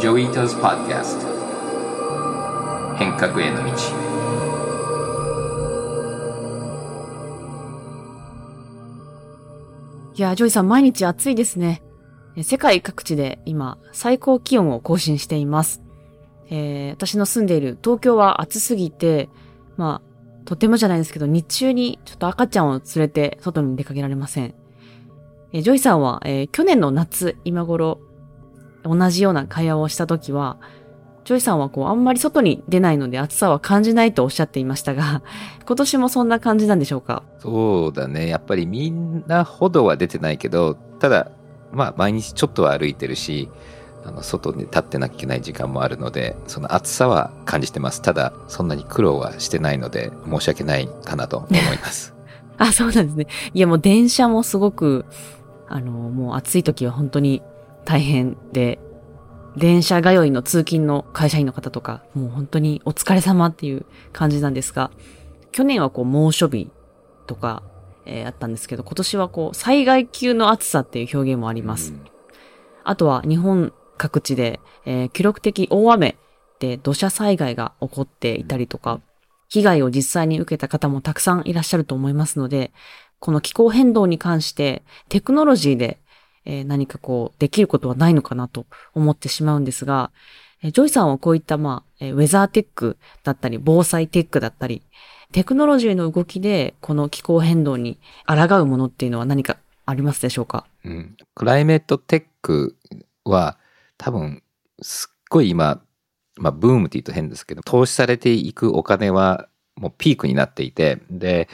Joi Ito's Podcast 変革への道いや、ジョイさん、毎日暑いですね。世界各地で今、最高気温を更新しています。えー、私の住んでいる東京は暑すぎて、まあ、とてもじゃないですけど、日中にちょっと赤ちゃんを連れて外に出かけられません。え、ジョイさんは、えー、去年の夏、今頃、同じような会話をした時は、ジョイさんはこう、あんまり外に出ないので暑さは感じないとおっしゃっていましたが、今年もそんな感じなんでしょうか？そうだね。やっぱりみんなほどは出てないけど、ただ、まあ毎日ちょっとは歩いてるし、あの外に立ってなきゃいけない時間もあるので、その暑さは感じてます。ただ、そんなに苦労はしてないので、申し訳ないかなと思います。あ、そうなんですね。いやもう電車もすごく、あの、もう暑い時は本当に大変で、電車通いの通勤の会社員の方とか、もう本当にお疲れ様っていう感じなんですが、去年はこう猛暑日とか、えー、あったんですけど、今年はこう災害級の暑さっていう表現もあります。うん、あとは日本各地で、えー、記録的大雨で土砂災害が起こっていたりとか、被害を実際に受けた方もたくさんいらっしゃると思いますので、この気候変動に関してテクノロジーでえー、何かこう、できることはないのかなと思ってしまうんですが、えー、ジョイさんはこういった、まあ、えー、ウェザーテックだったり、防災テックだったり、テクノロジーの動きで、この気候変動に抗うものっていうのは何かありますでしょうか？うん。クライメットテックは、多分、すっごい今、まあ、ブームって言うと変ですけど、投資されていくお金は、もうピークになっていて、で、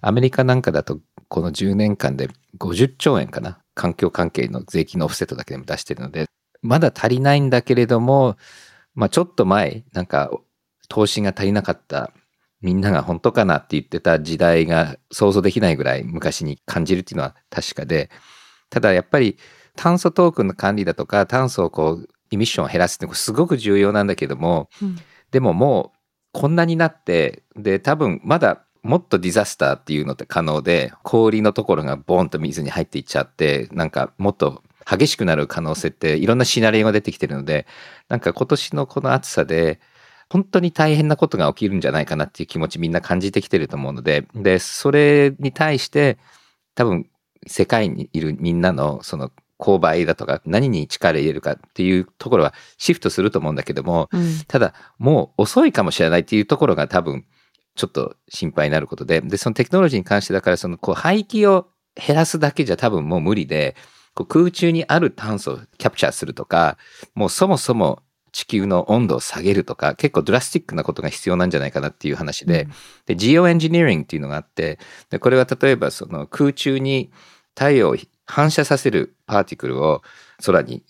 アメリカなんかだと、この10年間で50兆円かな環境関係の税金のオフセットだけでも出してるので、まだ足りないんだけれども、まあちょっと前、なんか投資が足りなかったみんなが本当かなって言ってた時代が想像できないぐらい昔に感じるっていうのは確かで、ただやっぱり炭素トークンの管理だとか炭素をこうエミッションを減らすってすごく重要なんだけども、うん、でももうこんなになってで多分まだもっとディザスターっていうのって可能で、氷のところがボーンと水に入っていっちゃって、なんかもっと激しくなる可能性っていろんなシナリオが出てきてるので、なんか今年のこの暑さで、本当に大変なことが起きるんじゃないかなっていう気持ちみんな感じてきてると思うので、で、それに対して多分世界にいるみんなのその購買だとか何に力入れるかっていうところはシフトすると思うんだけども、うん、ただもう遅いかもしれないっていうところが多分ちょっと心配になることで、で、そのテクノロジーに関してだから、その、こう、排気を減らすだけじゃ多分もう無理で、こう空中にある炭素をキャプチャーするとか、もうそもそも地球の温度を下げるとか、結構ドラスティックなことが必要なんじゃないかなっていう話で、うん、で、ジオエンジニアリングっていうのがあって、で、これは例えばその空中に太陽を反射させるパーティクルを空に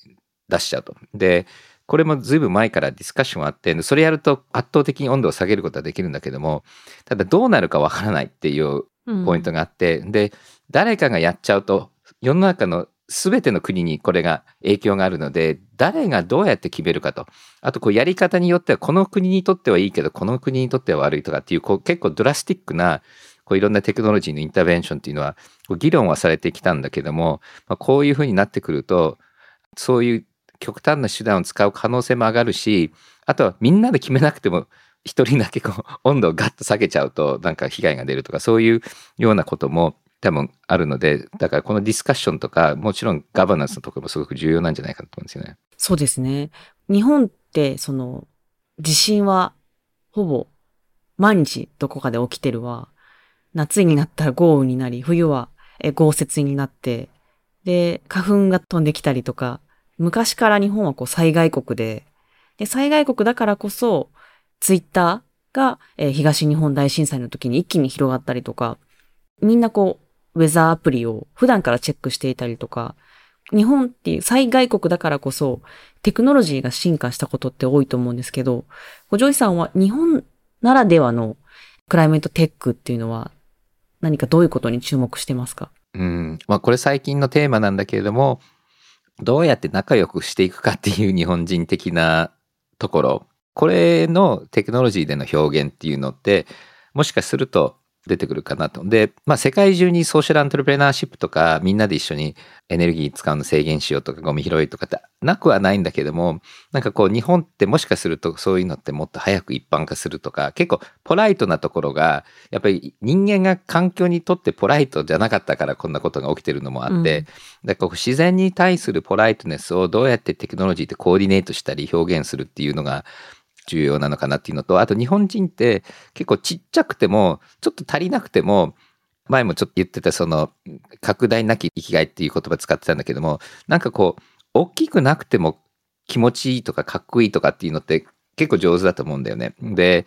出しちゃうと。で、これもずいぶん前からディスカッションあって、それやると圧倒的に温度を下げることはできるんだけども、ただどうなるかわからないっていうポイントがあって、うん、で、誰かがやっちゃうと、世の中の全ての国にこれが影響があるので、誰がどうやって決めるかと。あと、こうやり方によっては、この国にとってはいいけど、この国にとっては悪いとかっていう、こう結構ドラスティックな、こういろんなテクノロジーのインターベンションっていうのは、こう議論はされてきたんだけども、まあ、こういうふうになってくると、そういう極端な手段を使う可能性も上がるし、あとはみんなで決めなくても、一人だけこう温度をガッと下げちゃうとなんか被害が出るとかそういうようなことも多分あるのでだからこのディスカッションとかもちろんガバナンスのところもすごく重要なんじゃないかなと思うんですよね。そうですね。日本ってその地震はほぼ毎日どこかで起きてるわ。夏になったら豪雨になり冬は豪雪になってで花粉が飛んできたりとか昔から日本はこう災害国で、で、災害国だからこそ、ツイッターが、えー、東日本大震災の時に一気に広がったりとか、みんなこう、ウェザーアプリを普段からチェックしていたりとか、日本っていう災害国だからこそ、テクノロジーが進化したことって多いと思うんですけど、ジョイさんは日本ならではのクライメートテックっていうのは何かどういうことに注目してますか？うん。まあこれ最近のテーマなんだけれども、どうやって仲良くしていくかっていう日本人的なところ、これのテクノロジーでの表現っていうのって、もしかすると出てくるかなと。で、まあ世界中にソーシャルアントレプレナーシップとかみんなで一緒にエネルギー使うの制限しようとかゴミ拾いとかってなくはないんだけども、なんかこう日本ってもしかするとそういうのってもっと早く一般化するとか、結構ポライトなところが、やっぱり人間が環境にとってポライトじゃなかったからこんなことが起きてるのもあって、うんだからこう自然に対するポライトネスをどうやってテクノロジーでコーディネートしたり表現するっていうのが重要なのかなっていうのと、あと日本人って結構ちっちゃくても、ちょっと足りなくても、前もちょっと言ってたその拡大なき生きがいっていう言葉使ってたんだけども、なんかこう、大きくなくても気持ちいいとかかっこいいとかっていうのって結構上手だと思うんだよね。で、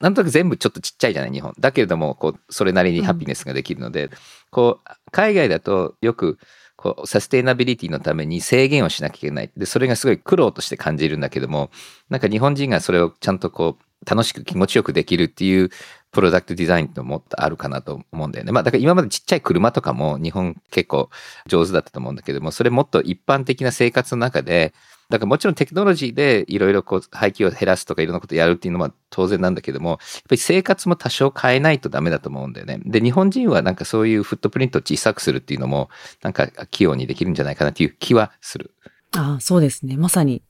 なんとなく全部ちょっとちっちゃいじゃない日本。だけれども、こう、それなりにハピネスができるので、こう、海外だとよく、こう、サステイナビリティのために制限をしなきゃいけない。で、それがすごい苦労として感じるんだけども、なんか日本人がそれをちゃんとこう、楽しく気持ちよくできるっていうプロダクトデザインともっとあるかなと思うんだよね。まあだから今までちっちゃい車とかも日本結構上手だったと思うんだけども、それもっと一般的な生活の中で、だからもちろんテクノロジーでいろいろこう廃棄を減らすとかいろんなことやるっていうのは当然なんだけども、やっぱり生活も多少変えないとダメだと思うんだよね。で、日本人はなんかそういうフットプリントを小さくするっていうのも、なんか器用にできるんじゃないかなっていう気はする。ああ、そうですね。まさに、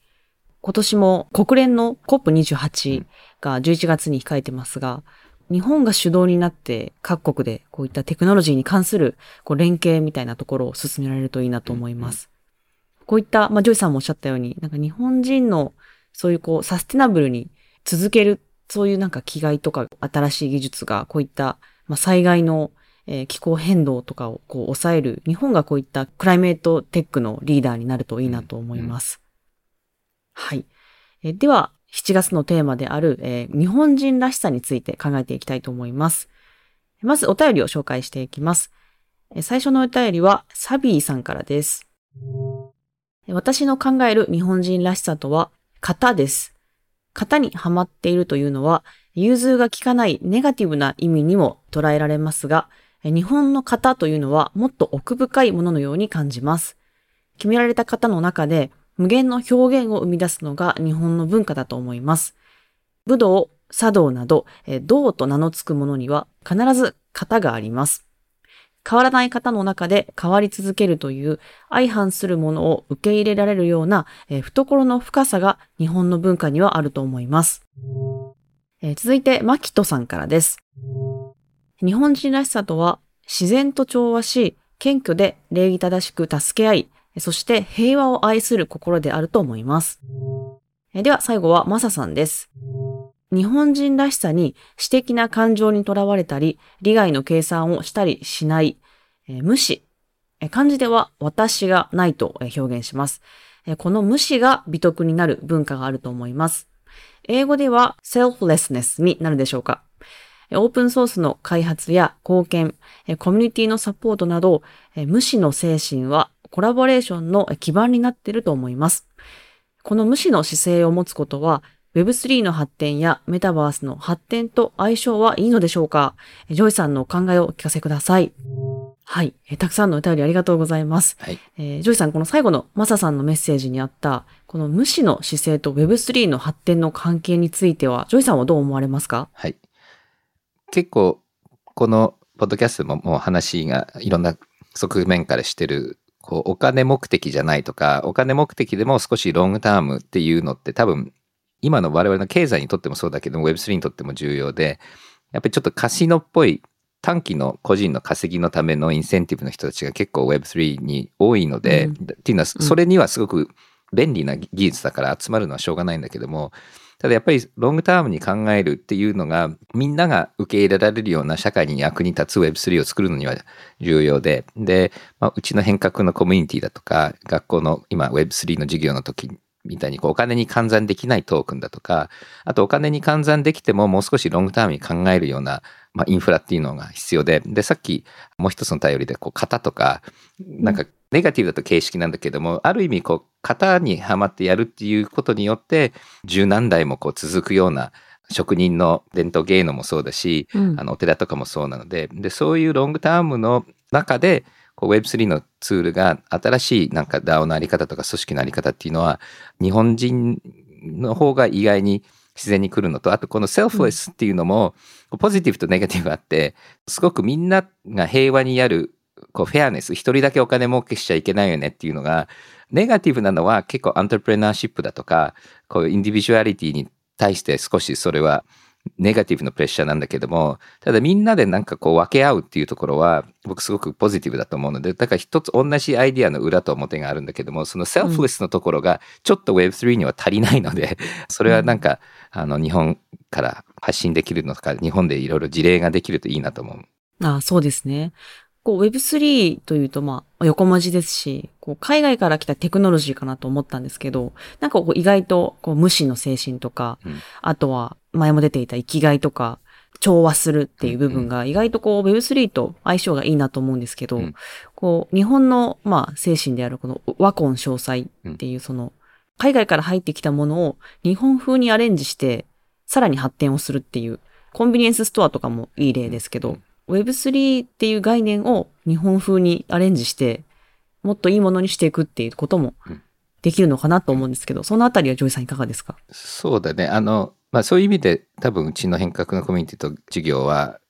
今年も国連の COP28 が11月に控えてますが、日本が主導になって各国でこういったテクノロジーに関するこう連携みたいなところを進められるといいなと思います。こういった、まあ、ジョイさんもおっしゃったように、なんか日本人のそういうこうサステナブルに続ける、そういうなんか気概とか新しい技術がこういった、まあ、災害のえー気候変動とかをこう抑える、日本がこういったクライメートテックのリーダーになるといいなと思います。はい。えーでは、7月のテーマである、えー日本人らしさについて考えていきたいと思います。まずお便りを紹介していきます。え最初のお便りは、サビーさんからです。私の考える日本人らしさとは、型です。型にはまっているというのは、融通が効かないネガティブな意味にも捉えられますが、日本の型というのはもっと奥深いもののように感じます。決められた型の中で無限の表現を生み出すのが日本の文化だと思います。武道、茶道など、道と名の付くものには必ず型があります。変わらない型の中で変わり続けるという相反するものを受け入れられるような、えー懐の深さが日本の文化にはあると思います。えー続いて、マキトさんからです。日本人らしさとは、自然と調和し、謙虚で礼儀正しく助け合い、そして平和を愛する心であると思います。えでは最後はマサさんです。日本人らしさに私的な感情にとらわれたり、利害の計算をしたりしない、えー無視。漢字では私がないと表現します。この無視が美徳になる文化があると思います。英語では selflessness になるでしょうか。オープンソースの開発や貢献、コミュニティのサポートなど、無私の精神はコラボレーションの基盤になっていると思います。この無私の姿勢を持つことは、Web3 の発展やメタバースの発展と相性はいいのでしょうか？えージョイさんのお考えをお聞かせください。はい。えーたくさんのお便りありがとうございます。はい。えージョイさん、この最後のマサさんのメッセージにあった、この無私の姿勢と Web3 の発展の関係については、ジョイさんはどう思われますか？はい。結構、このポッドキャストももう話がいろんな側面からしてる、こう、お金目的じゃないとか、お金目的でも少しロングタームっていうのって多分、今の我々の経済にとってもそうだけども、Web3 にとっても重要で、やっぱりちょっとカジノっぽい短期の個人の稼ぎのためのインセンティブの人たちが結構 Web3 に多いので、うん。っていうのは、うんそれにはすごく便利な技術だから集まるのはしょうがないんだけども、ただやっぱりロングタームに考えるっていうのがみんなが受け入れられるような社会に役に立つ Web3 を作るのには重要で、で、まあ、うちの変革のコミュニティだとか、学校の今 Web3 の授業の時みたいにこうお金に換算できないトークンだとか、あとお金に換算できてももう少しロングタームに考えるような、まあ、インフラっていうのが必要で、で、さっきもう一つの頼りでこう型とか、なんかネガティブだと形式なんだけども、ある意味こう型にはまってやるっていうことによって十何代もこう続くような職人の伝統芸能もそうだし、うん。あのお寺とかもそうなのででそういうロングタームの中でこう Web3 のツールが新しいなんか DAO のあり方とか組織のあり方っていうのは日本人の方が意外に自然に来るのと、あとこのセルフレスっていうのも、ポジティブとネガティブあって、すごくみんなが平和にやる、こうフェアネス、一人だけお金儲けしちゃいけないよねっていうのが、ネガティブなのは結構アントレプレナーシップだとか、こうインディビジュアリティに対して少しそれはネガティブのプレッシャーなんだけども、ただみんなでなんかこう分け合うっていうところは、僕すごくポジティブだと思うので、だから一つ同じアイディアの裏と表があるんだけども、そのセルフレスのところがちょっと Web3 には足りないので、それはなんか、あの日本から発信できるのとか、日本でいろいろ事例ができるといいなと思う。ああそうですね。こう Web3 というとまあ横文字ですし、こう海外から来たテクノロジーかなと思ったんですけど、なんかこう意外とこう無視の精神とか、うん、あとは前も出ていた生きがいとか、調和するっていう部分が意外とこう Web3 と相性がいいなと思うんですけど、うん、こう日本のまあ精神であるこの和魂詳細っていうその海外から入ってきたものを日本風にアレンジしてさらに発展をするっていうコンビニエンスストアとかもいい例ですけど、Web3 っていう概念を日本風にアレンジして、もっといいものにしていくっていうこともできるのかなと思うんですけど、そのあたりはジョイさんいかがですか？そうだね。あの、まあそういう意味で多分うちの変革のコミュニティと授業は、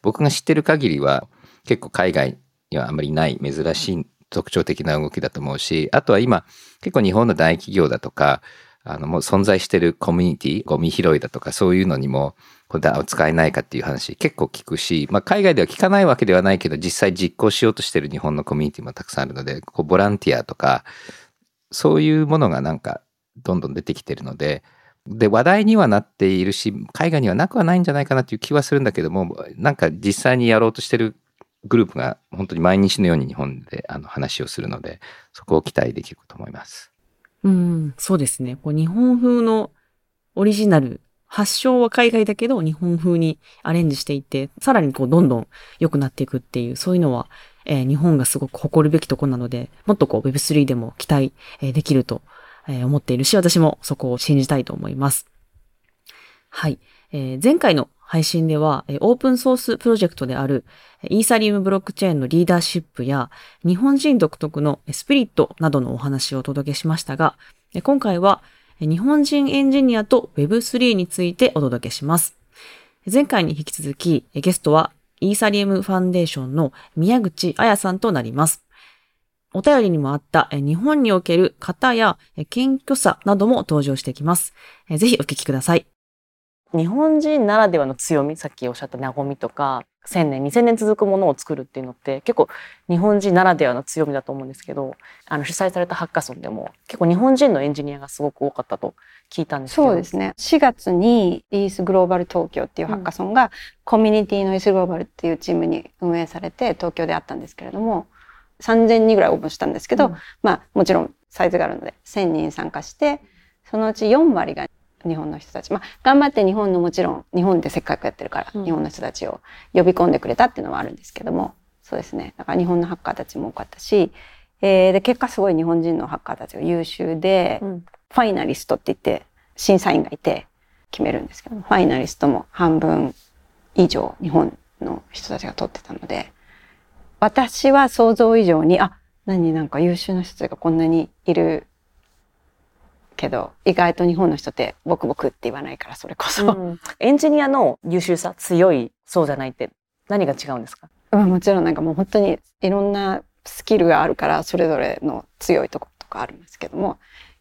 僕が知ってる限りは結構海外にはあまりない珍しい特徴的な動きだと思うし、あとは今結構日本の大企業だとか、あのもう存在してるコミュニティ、ゴミ拾いだとかそういうのにもこれ使えないかっていう話結構聞くし、まあ、海外では聞かないわけではないけど実際実行しようとしてる日本のコミュニティもたくさんあるのでこうボランティアとかそういうものがなんかどんどん出てきてるのでで話題にはなっているし海外にはなくはないんじゃないかなっていう気はするんだけどもなんか実際にやろうとしてるグループが本当に毎日のように日本であの話をするのでそこを期待できると思います。うん、そうですね。こう日本風のオリジナル発祥は海外だけど日本風にアレンジしていって、さらにこうどんどん良くなっていくっていう、そういうのは、えー、日本がすごく誇るべきところなので、もっとこう Web3 でも期待、えー、できると、えー、思っているし、私もそこを信じたいと思います。はい。えー、前回の配信では、オープンソースプロジェクトであるイーサリウムブロックチェーンのリーダーシップや日本人独特のスピリットなどのお話をお届けしましたが、今回は日本人エンジニアと Web3 についてお届けします。前回に引き続き、ゲストはイーサリアムファンデーションの宮口彩さんとなります。お便りにもあった日本における型や謙虚さなども登場してきます。ぜひお聞きください。日本人ならではの強み、さっきおっしゃった和みとか、1000年、2000年続くものを作るっていうのって結構日本人ならではの強みだと思うんですけど、あの主催されたハッカソンでも結構日本人のエンジニアがすごく多かったと聞いたんですけど。そうですね。4月にイースグローバル東京っていうハッカソンが、コミュニティのイースグローバルっていうチームに運営されて東京であったんですけれども、3000人ぐらい応募したんですけど、うん、まあもちろんサイズがあるので1000人参加して、そのうち4割が日本の人たち、まあ、頑張って日本のもちろん日本でせっかくやってるから、日本の人たちを呼び込んでくれたっていうのはあるんですけどもそうですね。だから日本のハッカーたちも多かったし、えー、で結果すごい日本人のハッカーたちが優秀で、うん、ファイナリストって言って審査員がいて決めるんですけどファイナリストも半分以上日本の人たちが取ってたので私は想像以上にあ何なんか優秀な人たちがこんなにいるけど意外と日本の人ってボクボクって言わないからそれこそ、うん、エンジニアの優秀さ強いそうじゃないって何が違うんですか、うん、もちろんなんかもう本当にいろんなスキルがあるからそれぞれの強いところとかあるんですけどもやっ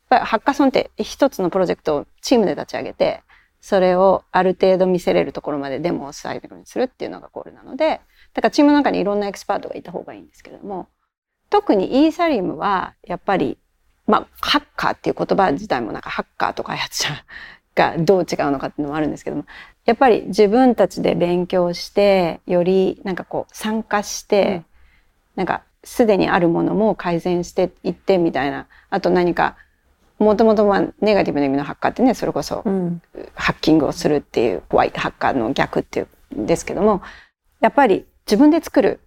ぱりハッカソンって一つのプロジェクトをチームで立ち上げてそれをある程度見せれるところまでデモを最後にするっていうのがゴールなのでだからチームの中にいろんなエキスパートがいた方がいいんですけれども特にイーサリムはやっぱりまあ、ハッカーっていう言葉自体もなんかハッカーと開発者がどう違うのかっていうのもあるんですけども、やっぱり自分たちで勉強して、よりなんかこう参加して、うん、なんかすでにあるものも改善していってみたいな、あと何か、もともとまあネガティブな意味のハッカーってね、それこそハッキングをするっていうホワイトハッカーの逆っていうんですけども、やっぱり自分で作る、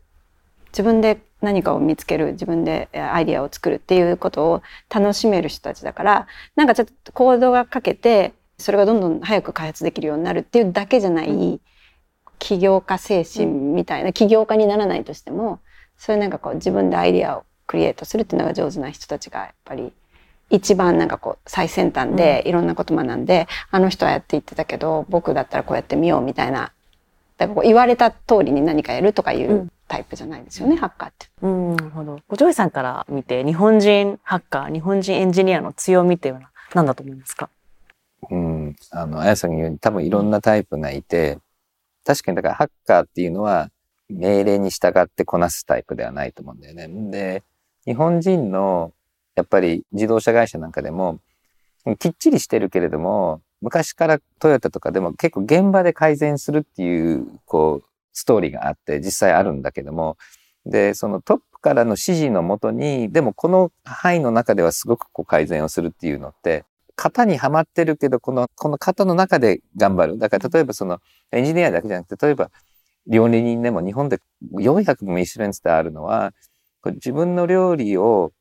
自分で何かを見つける。自分でアイディアを作るっていうことを楽しめる人たちだからなんかちょっとコードがかけてそれがどんどん早く開発できるようになるっていうだけじゃない起業家精神みたいな起業家にならないとしてもそういうなんかこう自分でアイディアをクリエイトするっていうのが上手な人たちがやっぱり一番なんかこう最先端でいろんなこと学んで、あの人はやって言ってたけど僕だったらこうやってみようみたいなだからこう言われた通りに何かやるとかいううんタイプじゃないですよね、ハッカーって。うん、なるほど。ジョイさんから見て、日本人ハッカー、日本人エンジニアの強みっていうのは何だと思いますか？うん、あの、あやさんが言うように多分いろんなタイプがいて、確かにだからハッカーっていうのは命令に従ってこなすタイプではないと思うんだよね。で、日本人のやっぱり自動車会社なんかでも、きっちりしてるけれども、昔からトヨタとかでも結構現場で改善するっていう、こう、ストーリーがあって実際あるんだけども、で、そのトップからの指示のもとに、でもこの範囲の中ではすごくこう改善をするっていうのって、型にはまってるけど、この、この型の中で頑張る。だから例えばそのエンジニアだけじゃなくて、例えば料理人でも日本で400もミシュレンスターあるのは、これ自分の料理を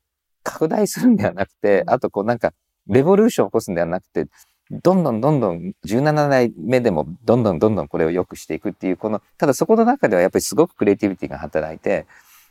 拡大するんではなくて、あとこうなんかレボリューションを起こすんではなくて、どんどんどんどん17代目でもどんどんどんどんこれを良くしていくっていう、この、ただそこの中ではやっぱりすごくクリエイティビティが働いて、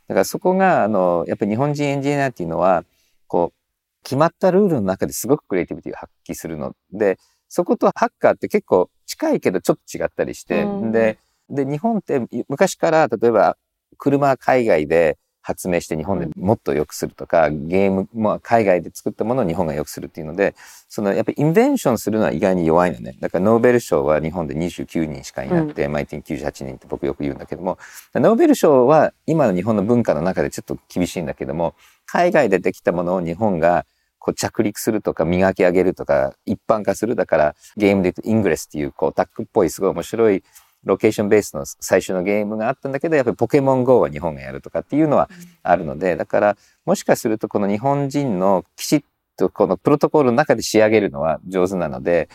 だからそこが、あの、やっぱり日本人エンジニアっていうのは、こう、決まったルールの中ですごくクリエイティビティを発揮するので、そことハッカーって結構近いけどちょっと違ったりして、うんで、で、日本って昔から例えば車海外で発明して日本でもっと良くするとか、ゲームも海外で作ったものを日本が良くするっていうので、そのやっぱりインベンションするのは意外に弱いのね。だからノーベル賞は日本で29人しかいなくて、MIT98 人って僕よく言うんだけども、ノーベル賞は今の日本の文化の中でちょっと厳しいんだけども、海外でできたものを日本がこう着陸するとか磨き上げるとか一般化する。だからゲームで言うとイングレスっていうこうタックっぽいすごい面白いロケーションベースの最初のゲームがあったんだけど、やっぱりポケモン GO は日本がやるとかっていうのはあるので、だからもしかするとこの日本人のきちっとこのプロトコルの中で仕上げるのは上手なので、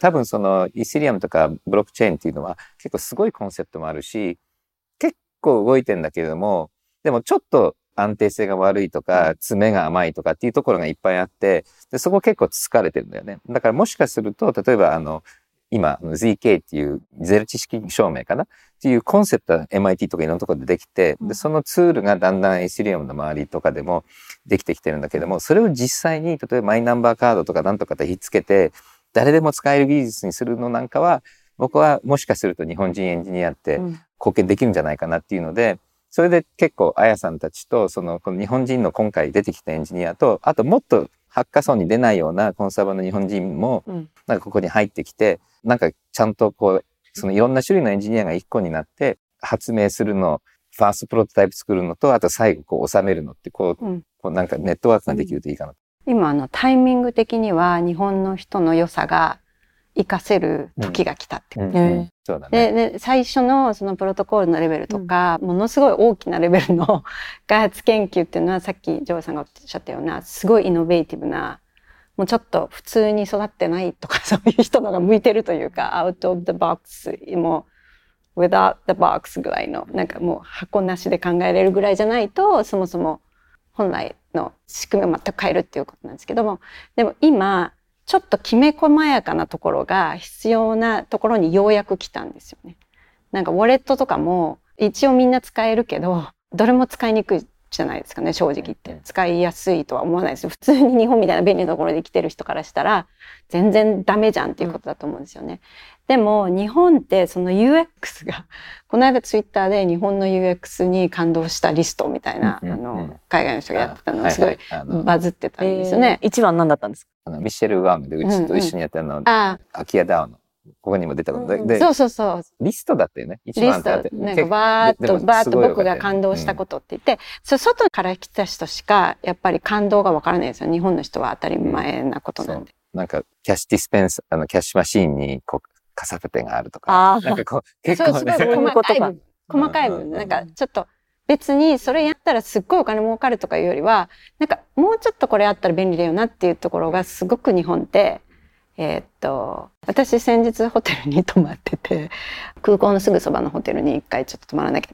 多分そのイーセリアムとかブロックチェーンっていうのは結構すごいコンセプトもあるし、結構動いてんだけれども、でもちょっと安定性が悪いとか、爪が甘いとかっていうところがいっぱいあって、でそこ結構疲れてるんだよね。だからもしかすると、例えばあの、今、ZK っていうゼロ知識証明かな？っていうコンセプトは MIT とかいろんなところでできて、で、そのツールがだんだんエシリアムの周りとかでもできてきてるんだけども、それを実際に、例えばマイナンバーカードとかなんとかでひっつけて、誰でも使える技術にするのなんかは、僕はもしかすると日本人エンジニアってうん。貢献できるんじゃないかなっていうので、それで結構、あやさんたちと、その、この日本人の今回出てきたエンジニアと、あともっとハッカソンに出ないようなコンサバの日本人も、うん。なんかここに入ってきて、なんかちゃんとこう、そのいろんな種類のエンジニアが一個になって、発明するの、ファーストプロトタイプ作るのと、あと最後こう収めるのって、こう、うん。こうなんかネットワークができるといいかな。今あのタイミング的には日本の人の良さが活かせる時が来たって。でで最初のそのプロトコールのレベルとか、ものすごい大きなレベルの 開発研究っていうのはさっきジョーさんがおっしゃったようなすごいイノベーティブなもうちょっと普通に育ってないとか そういう人のが向いてるというかアウト・オブ・ザ・ボックスもう without the box ぐらいのなんかもう箱なしで考えれるぐらいじゃないとそもそも本来の仕組みを全く変えるっていうことなんですけどもでも今ちょっときめ細やかなところが必要なところにようやく来たんですよね。なんかウォレットとかも一応みんな使えるけどどれも使いにくいじゃないですかね正直言って。使いやすいとは思わないですよ。普通に日本みたいな便利なところで生きてる人からしたら全然ダメじゃんっていうことだと思うんですよね。でも日本ってその UX が この間ツイッターで日本の UX に感動したリストみたいな、うんうんうん。あの海外の人がやってたのがすごいバズってたんですよね。えー一番何だったんですか？あのミシェル・ワングでうちと一緒にやったの、あ空き家ダウンの、ここにも出たこと。で、うん。でそうそうそう。リストだったよね。一リストなんかバーッとバーッと僕が感動したことって言って、それ外から来た人しかやっぱり感動がわからないですよ。日本の人は当たり前なことなんで。なんか、キャッシュディスペンス、あの、キャッシュマシーンに、こう、カサペテがあるとか。あなんかこう、結そうすごい構ね。そう。いう細ことかかい部分。細かい部分。うんうんうん。なんかちょっと別にそれやったらすっごいお金儲かるとかいうよりはなんかもうちょっとこれあったら便利だよなっていうところがすごく日本ってえーっと私先日ホテルに泊まってて空港のすぐそばのホテルに一回ちょっと泊まらなきゃ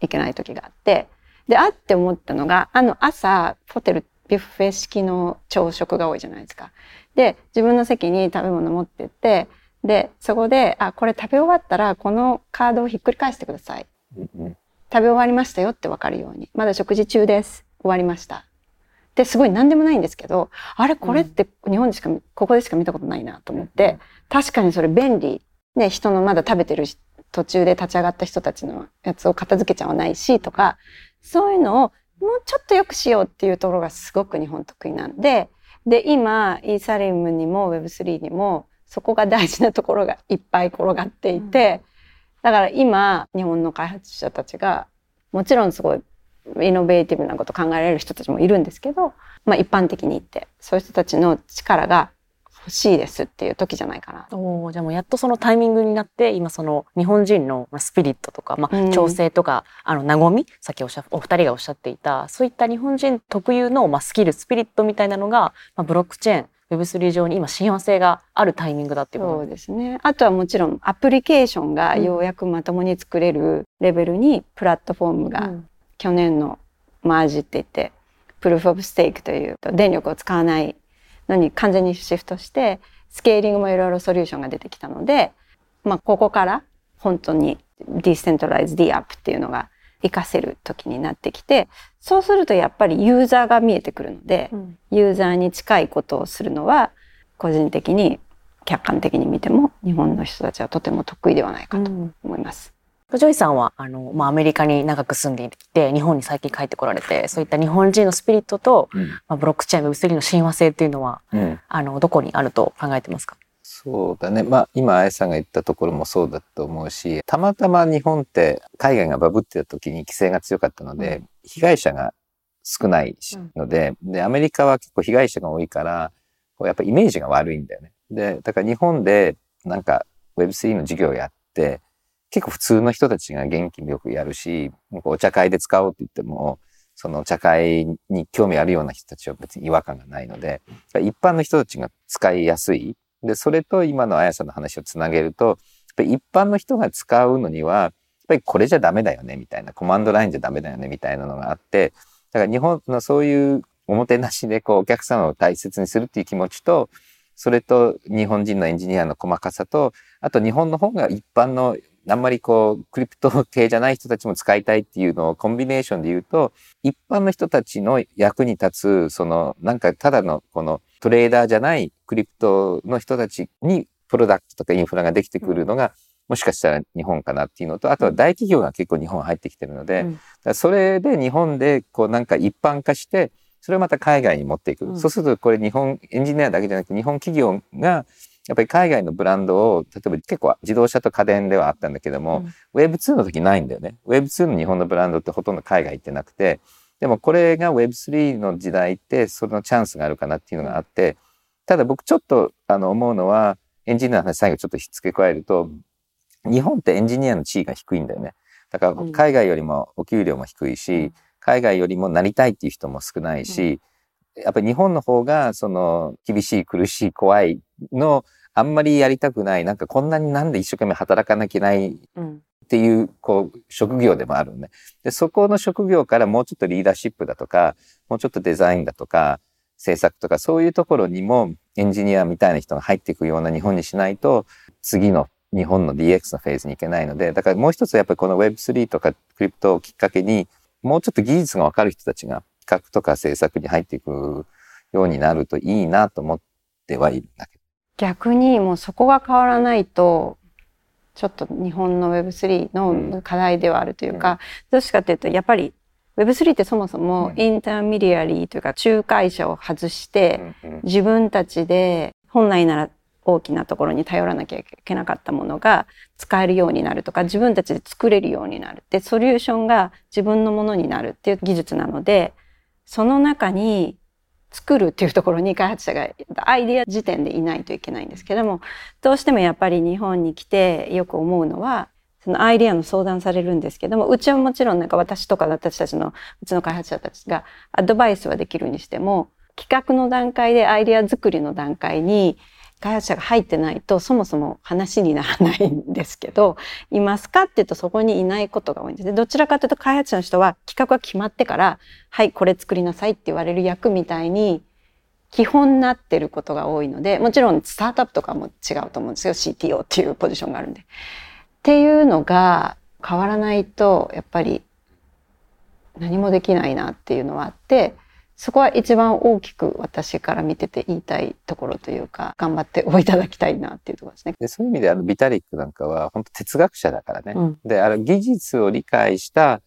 いけない時があってであって思ったのがあの朝ホテルビュッフェ式の朝食が多いじゃないですか。で自分の席に食べ物持ってってでそこで「あこれ食べ終わったらこのカードをひっくり返してください」うんうん。食べ終わりましたよって分かるように。まだ食事中です。終わりましたってすごい何でもないんですけど、あれこれって日本でしか、ここでしか見たことないなと思って、確かにそれ便利。ね、人のまだ食べてる途中で立ち上がった人たちのやつを片付けちゃわないしとか、そういうのをもうちょっと良くしようっていうところがすごく日本得意なんで、で、今、イーサリムにも Web3 にも、そこが大事なところがいっぱい転がっていて、だから今、日本の開発者たちが、もちろんすごいイノベーティブなこと考えられる人たちもいるんですけど、まあ一般的に言って、そういう人たちの力が欲しいですっていう時じゃないかな。おーじゃあもうやっとそのタイミングになって今その日本人のまあスピリットとか、まあ、うん調整とか、あの和みさっきおっしゃお二人がおっしゃっていたそういった日本人特有のまあスキルスピリットみたいなのが、まあ、ブロックチェーン Web3 上に今親和性があるタイミングだっていうことですね。あとはもちろんアプリケーションがようやくまともに作れるレベルにプラットフォームがうん去年のマージって言って、プルーフオブステークという電力を使わないのに完全にシフトして、スケーリングもいろいろソリューションが出てきたので、まあここから本当にディセントライズ D アップっていうのが活かせる時になってきて、そうするとやっぱりユーザーが見えてくるので、うんユーザーに近いことをするのは個人的に客観的に見ても日本の人たちはとても得意ではないかとうん思います。ジョイさんはあの、まあ、アメリカに長く住んできて日本に最近帰ってこられてそういった日本人のスピリットと、うん。まあ、ブロックチェーン Web3 の親和性っていうのはうん。あのどこにあると考えてますか？そうだね。まあ今、あやさんが言ったところもそうだと思うし、たまたま日本って海外がバブってた時に規制が強かったので、被害者が少ないしので、で、アメリカは結構被害者が多いから、やっぱイメージが悪いんだよね。で、だから日本でなんか Web3 の授業をやって、結構普通の人たちが元気によくやるし、お茶会で使おうって言っても、そのお茶会に興味あるような人たちは別に違和感がないので、一般の人たちが使いやすい。で、それと今のあやさんの話をつなげると、一般の人が使うのには、やっぱりこれじゃダメだよね、みたいな、コマンドラインじゃダメだよね、みたいなのがあって、だから日本のそういうおもてなしでこうお客様を大切にするっていう気持ちと、それと日本人のエンジニアの細かさと、あと日本の方が一般のあんまりこうクリプト系じゃない人たちも使いたいっていうのをコンビネーションで言うと、一般の人たちの役に立つ、そのなんかただのこのトレーダーじゃないクリプトの人たちにプロダクトとかインフラができてくるのが、もしかしたら日本かなっていうのと、あとは大企業が結構日本入ってきてるので、うん。それで日本でこうなんか一般化して、それをまた海外に持っていく。うん。そうするとこれ日本エンジニアだけじゃなくて日本企業がやっぱり海外のブランドを、例えば結構自動車と家電ではあったんだけども、Web2 の時ないんだよね。Web2 の日本のブランドってほとんど海外行ってなくて、でもこれが Web3 の時代ってそのチャンスがあるかなっていうのがあって、ただ僕ちょっとあの思うのは、エンジニアの話最後ちょっと付け加えると、日本ってエンジニアの地位が低いんだよね。だからうん海外よりもお給料も低いし、海外よりもなりたいっていう人も少ないし、やっぱり日本の方がその厳しい苦しい怖いのあんまりやりたくない、なんかこんなになんで一生懸命働かなきゃいけないうんっていう、こう、職業でもあるのね。で、そこの職業からもうちょっとリーダーシップだとか、もうちょっとデザインだとか、制作とか、そういうところにもエンジニアみたいな人が入っていくような日本にしないと、次の日本の DX のフェーズに行けないので、だからもう一つやっぱりこの Web3 とかクリプトをきっかけに、もうちょっと技術がわかる人たちが企画とか制作に入っていくようになるといいなと思ってはいるんだけど。逆にもうそこが変わらないとちょっと日本の Web3 の課題ではあるというか、どうしてかというとやっぱり Web3 ってそもそもうん。 intermediary というか仲介者を外して、うん。自分たちで本来なら大きなところに頼らなきゃいけなかったものが使えるようになるとか自分たちで作れるようになる。でソリューションが自分のものになるっていう技術なのでその中に作るっていうところに開発者がアイデア時点でいないといけないんですけどもどうしてもやっぱり日本に来てよく思うのはそのアイデアの相談されるんですけどもうちはもちろんなんか私とか私たちのうちの開発者たちがアドバイスはできるにしても企画の段階でアイデア作りの段階に開発者が入ってないとそもそも話にならないんですけどいますかって言うとそこにいないことが多いんですどちらかというと開発者の人は企画が決まってからはいこれ作りなさいって言われる役みたいに基本になってることが多いのでもちろんスタートアップとかも違うと思うんですよ CTO っていうポジションがあるんで。っていうのが変わらないとやっぱり何もできないなっていうのはあってそこは一番大きく私から見てて言いたいところというか、頑張っておいただきたいなっていうところですね。でそういう意味であのビタリックなんかは本当哲学者だからね。うんであの技術を理解した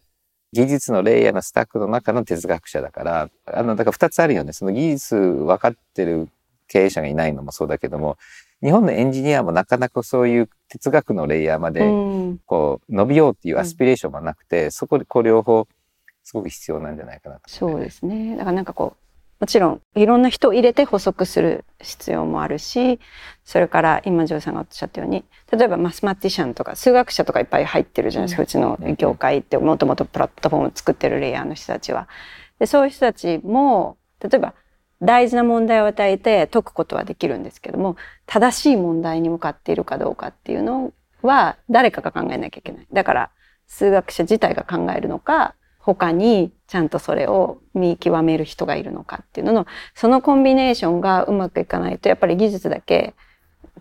技術のレイヤーのスタックの中の哲学者だからあのだから2つあるよねその技術分かってる経営者がいないのもそうだけども日本のエンジニアもなかなかそういう哲学のレイヤーまでうんこう伸びようっていうアスピレーションもなくて、そこでこう両方すごく必要なんじゃないかなと、そうですね。だからなんかこう、もちろんいろんな人を入れて補足する必要もあるし、それから今ジョーさんがおっしゃったように、例えばマスマティシャンとか数学者とかいっぱい入ってるじゃないですか、うちの業界ってもともとプラットフォームを作ってるレイヤーの人たちは。で、そういう人たちも、例えば大事な問題を与えて解くことはできるんですけども、正しい問題に向かっているかどうかっていうのは誰かが考えなきゃいけない。だから数学者自体が考えるのか、他にちゃんとそれを見極める人がいるのかっていうのの、そのコンビネーションがうまくいかないと、やっぱり技術だけ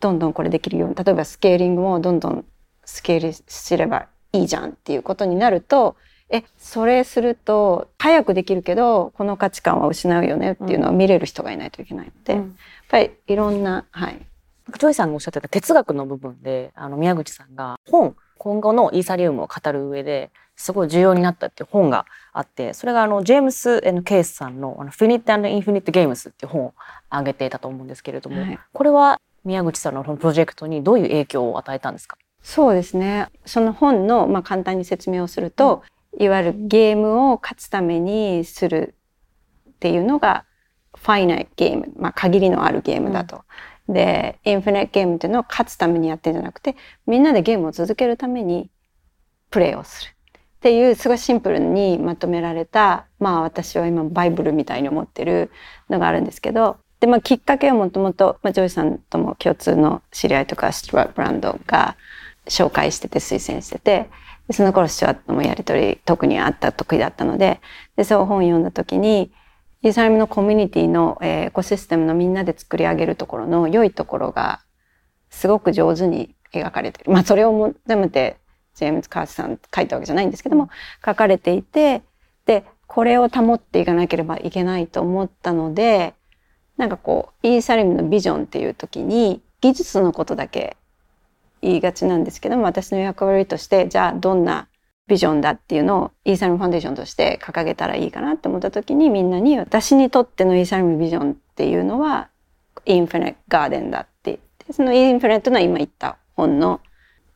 どんどんこれできるように、例えばスケーリングもどんどんスケールすればいいじゃんっていうことになると、え、それすると早くできるけど、この価値観は失うよねっていうのを見れる人がいないといけないので、やっぱりいろんな、はい。ジョイさんがおっしゃってた哲学の部分で、あの、宮口さんが本、今後のイーサリウムを語る上で、すごい重要になったっていう本があって、それがあの、ジェームス・カースさんの、あの、 Finite and Infinite Games っていう本を挙げていたと思うんですけれども、はいこれは宮口さんのプロジェクトにどういう影響を与えたんですか？そうですね。その本の、まあ、簡単に説明をすると、いわゆるゲームを勝つためにするっていうのが、 finite game、まあ、限りのあるゲームだと。で、 infinite game っていうのは勝つためにやってるんじゃなくて、みんなでゲームを続けるためにプレイをする。っていう、すごいシンプルにまとめられた、まあ私は今バイブルみたいに思ってるのがあるんですけど、で、まあきっかけはもともと、まあジョイさんとも共通の知り合いとか、スチュワート・ブランドが紹介してて推薦してて、でその頃スチュワートのやりとり特にあった得意だったので、で、そう本読んだ時に、イーサリムのコミュニティの、えーエコシステムのみんなで作り上げるところの良いところがすごく上手に描かれてる。まあそれを求めてジェームズ・カースさん書いたわけじゃないんですけども、書かれていて、で、これを保っていかなければいけないと思ったので、なんかこう、イーサリムのビジョンっていう時に技術のことだけ言いがちなんですけども、私の役割として、じゃあどんなビジョンだっていうのをイーサリムファンデーションとして掲げたらいいかなって思った時にみんなに私にとってのイーサリムビジョンっていうのはインフィニットガーデンだって言って、そのインフィニットの今言った本の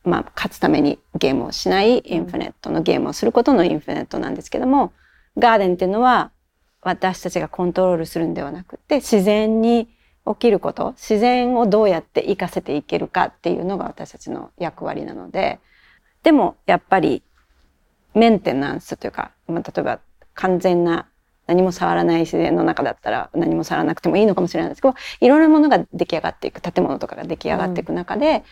まあ、勝つためにゲームをしないインフィニットのゲームをすることのインフィニットなんですけども、ガーデンっていうのは私たちがコントロールするんではなくて、自然に起きること、自然をどうやって活かせていけるかっていうのが私たちの役割なので、でもやっぱりメンテナンスというか、まあ、例えば完全な何も触らない自然の中だったら何も触らなくてもいいのかもしれないですけど、いろんなものが出来上がっていく、建物とかが出来上がっていく中で、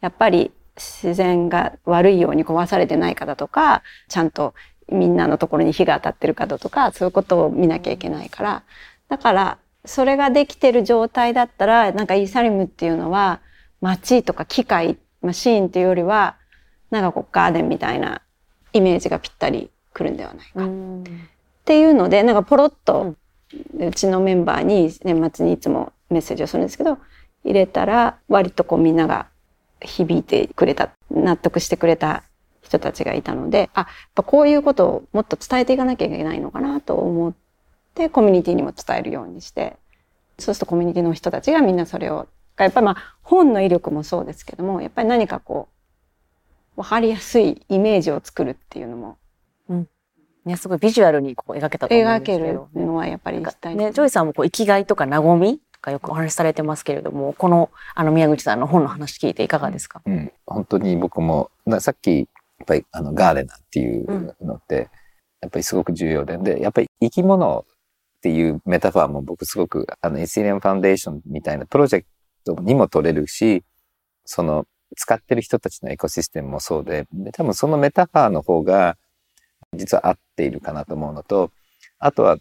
やっぱり自然が悪いように壊されてないかだとか、ちゃんとみんなのところに火が当たってるかだとか、そういうことを見なきゃいけないから。だから、それができてる状態だったら、なんかイーサリムっていうのは、街とか機械、マシーンっていうよりは、なんかこうガーデンみたいなイメージがぴったりくるんではないか。っていうので、なんかポロッと、うちのメンバーに年末にいつもメッセージをするんですけど、入れたら割とこうみんなが響いてくれた、納得してくれた人たちがいたので、あ、やっぱこういうことをもっと伝えていかなきゃいけないのかなと思って、コミュニティにも伝えるようにして、そうするとコミュニティの人たちがみんなそれを、やっぱりまあ本の威力もそうですけども、やっぱり何かこう、わかりやすいイメージを作るっていうのも、ね、すごいビジュアルにこう描けたと思うん描けですけどる。のはやっぱりね、ジョイさんもこう生きがいとか和みとかよくお話しされてますけれども、このあの宮口さんの本の話聞いていかがですか？うん、本当に僕もなさっきやっぱりあのガーデナーっていうのって、やっぱりすごく重要ででやっぱり生き物っていうメタファーも僕すごくあのエスリアムファンデーションみたいなプロジェクトにも取れるしその使ってる人たちのエコシステムもそうでで多分そのメタファーの方が実は合っているかなと思うのとあとは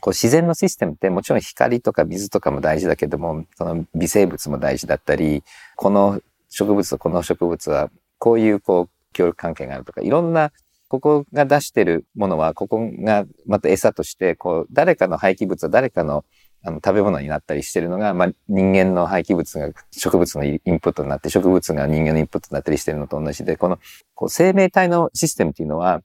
こう自然のシステムってもちろん光とか水とかも大事だけどもその微生物も大事だったりこの植物とこの植物はこういうこう協力関係があるとかいろんなここが出してるものは、ここがまた餌として、こう、誰かの廃棄物は誰かのあの食べ物になったりしてるのが、まあ、人間の廃棄物が植物のインプットになって、植物が人間のインプットになったりしてるのと同じで、このこう生命体のシステムっていうのは、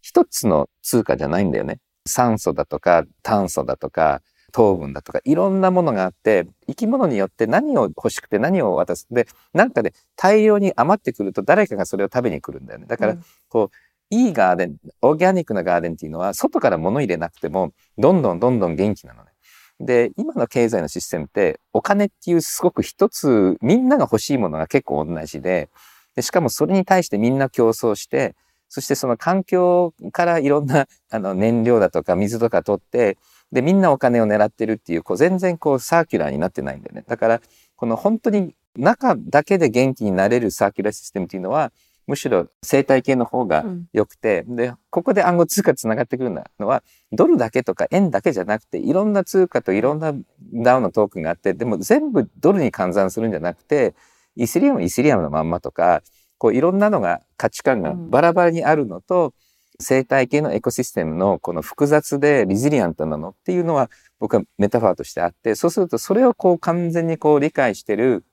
一つの通貨じゃないんだよね。酸素だとか炭素だとか糖分だとかいろんなものがあって生き物によって何を欲しくて何を渡す。でなんかで大量に余ってくると誰かがそれを食べに来るんだよね。だから、うん。こういいガーデンオーガニックなガーデンっていうのは外から物入れなくてもどんどんどんどん元気なのね。で今の経済のシステムってお金っていうすごく一つみんなが欲しいものが結構同じででしかもそれに対してみんな競争してそしてその環境からいろんな あの燃料だとか水とか取って、で、みんなお金を狙ってるっていう、こう全然こうサーキュラーになってないんだよね。だから、この本当に中だけで元気になれるサーキュラーシステムっていうのは、むしろ生態系の方が良くて、で、ここで暗号通貨つながってくるのは、ドルだけとか円だけじゃなくて、いろんな通貨といろんな DAO のトークンがあって、でも全部ドルに換算するんじゃなくて、イスリアムはイスリアムのまんまとか、こういろんなのが価値観がバラバラにあるのと、生態系のエコシステムのこの複雑でリズリアントなのっていうのは僕はメタファーとしてあって、そうするとそれをこう完全にこう理解してる、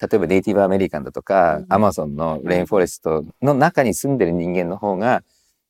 例えばネイティブアメリカンだとか、アマゾンのレインフォレストの中に住んでる人間の方が、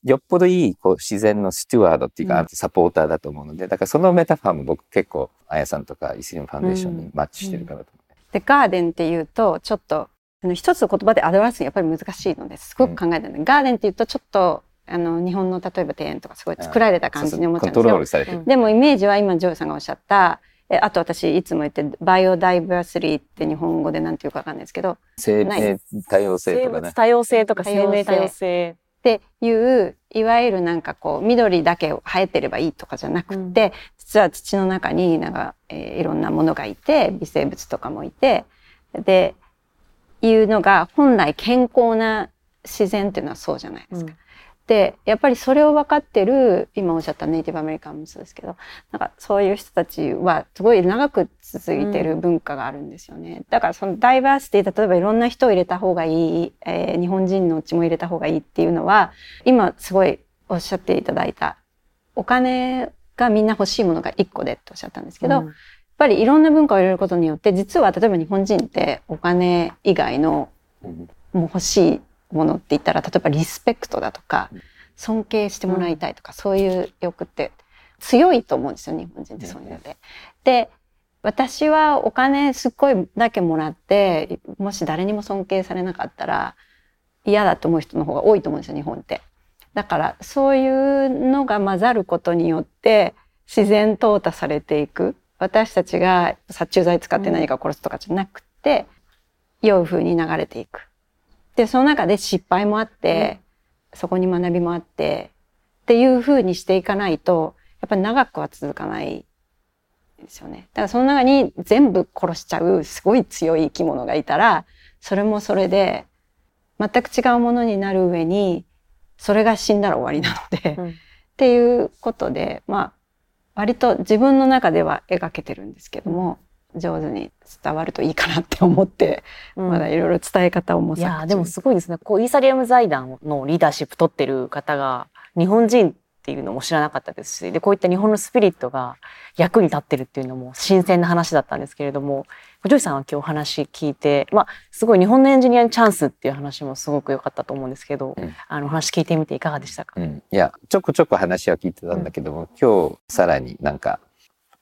よっぽどいいこう自然のスチュワードっていうか、サポーターだと思うので、だからそのメタファーも僕結構、あやさんとかイスリアムファンデーションにマッチしてるかなと思う。でガーデンっていうとちょっとあの一つの言葉で表すのやっぱり難しいのですごく考えたんで、ガーデンっていうとちょっとあの日本の例えば庭園とかすごい作られた感じに思っちゃうんですけ。どでもイメージは今ジョーさんがおっしゃったえあと私いつも言ってバイオダイバーシティって日本語でなんていうかわかんないですけど生命多様性生とかね。物多様性とか多様性生命多様性。っていういわゆるなんかこう緑だけ生えてればいいとかじゃなくて、実は土の中になんか、えーいろんなものがいて微生物とかもいてでいうのが本来健康な自然っていうのはそうじゃないですか。でやっぱりそれを分かってる今おっしゃったネイティブアメリカンもそうですけどなんかそういう人たちはすごい長く続いてる文化があるんですよね。だからそのダイバーシティ例えばいろんな人を入れた方がいい、えー日本人のうちも入れた方がいいっていうのは今すごいおっしゃっていただいたお金がみんな欲しいものが1個でっておっしゃったんですけど、やっぱりいろんな文化を入れることによって実は例えば日本人ってお金以外のうんもう欲しいものって言ったら例えばリスペクトだとか尊敬してもらいたいとか、そういう欲って強いと思うんですよ日本人ってそういうので。で私はお金すっごいだけもらってもし誰にも尊敬されなかったら嫌だと思う人の方が多いと思うんですよ日本って。だからそういうのが混ざることによって自然淘汰されていく私たちが殺虫剤使って何か殺すとかじゃなくて、良い風に流れていく。でその中で失敗もあって、そこに学びもあってっていう風にしていかないとやっぱり長くは続かないですよね。だからその中に全部殺しちゃうすごい強い生き物がいたらそれもそれで全く違うものになる上にそれが死んだら終わりなので、うんっていうことでまあ割と自分の中では描けてるんですけども、上手に伝わるといいかなって思って、うん。まだいろいろ伝え方を模索中。いやーでもすごいですね。こうイーサリアム財団のリーダーシップ取ってる方が日本人っていうのも知らなかったですし、でこういった日本のスピリットが役に立ってるっていうのも新鮮な話だったんですけれども、ジョイさんは今日お話聞いて、まあすごい日本のエンジニアにチャンスっていう話もすごく良かったと思うんですけど、うん。あのお話聞いてみていかがでしたか？うん、いやちょこちょこ話は聞いてたんだけども、今日さらになんか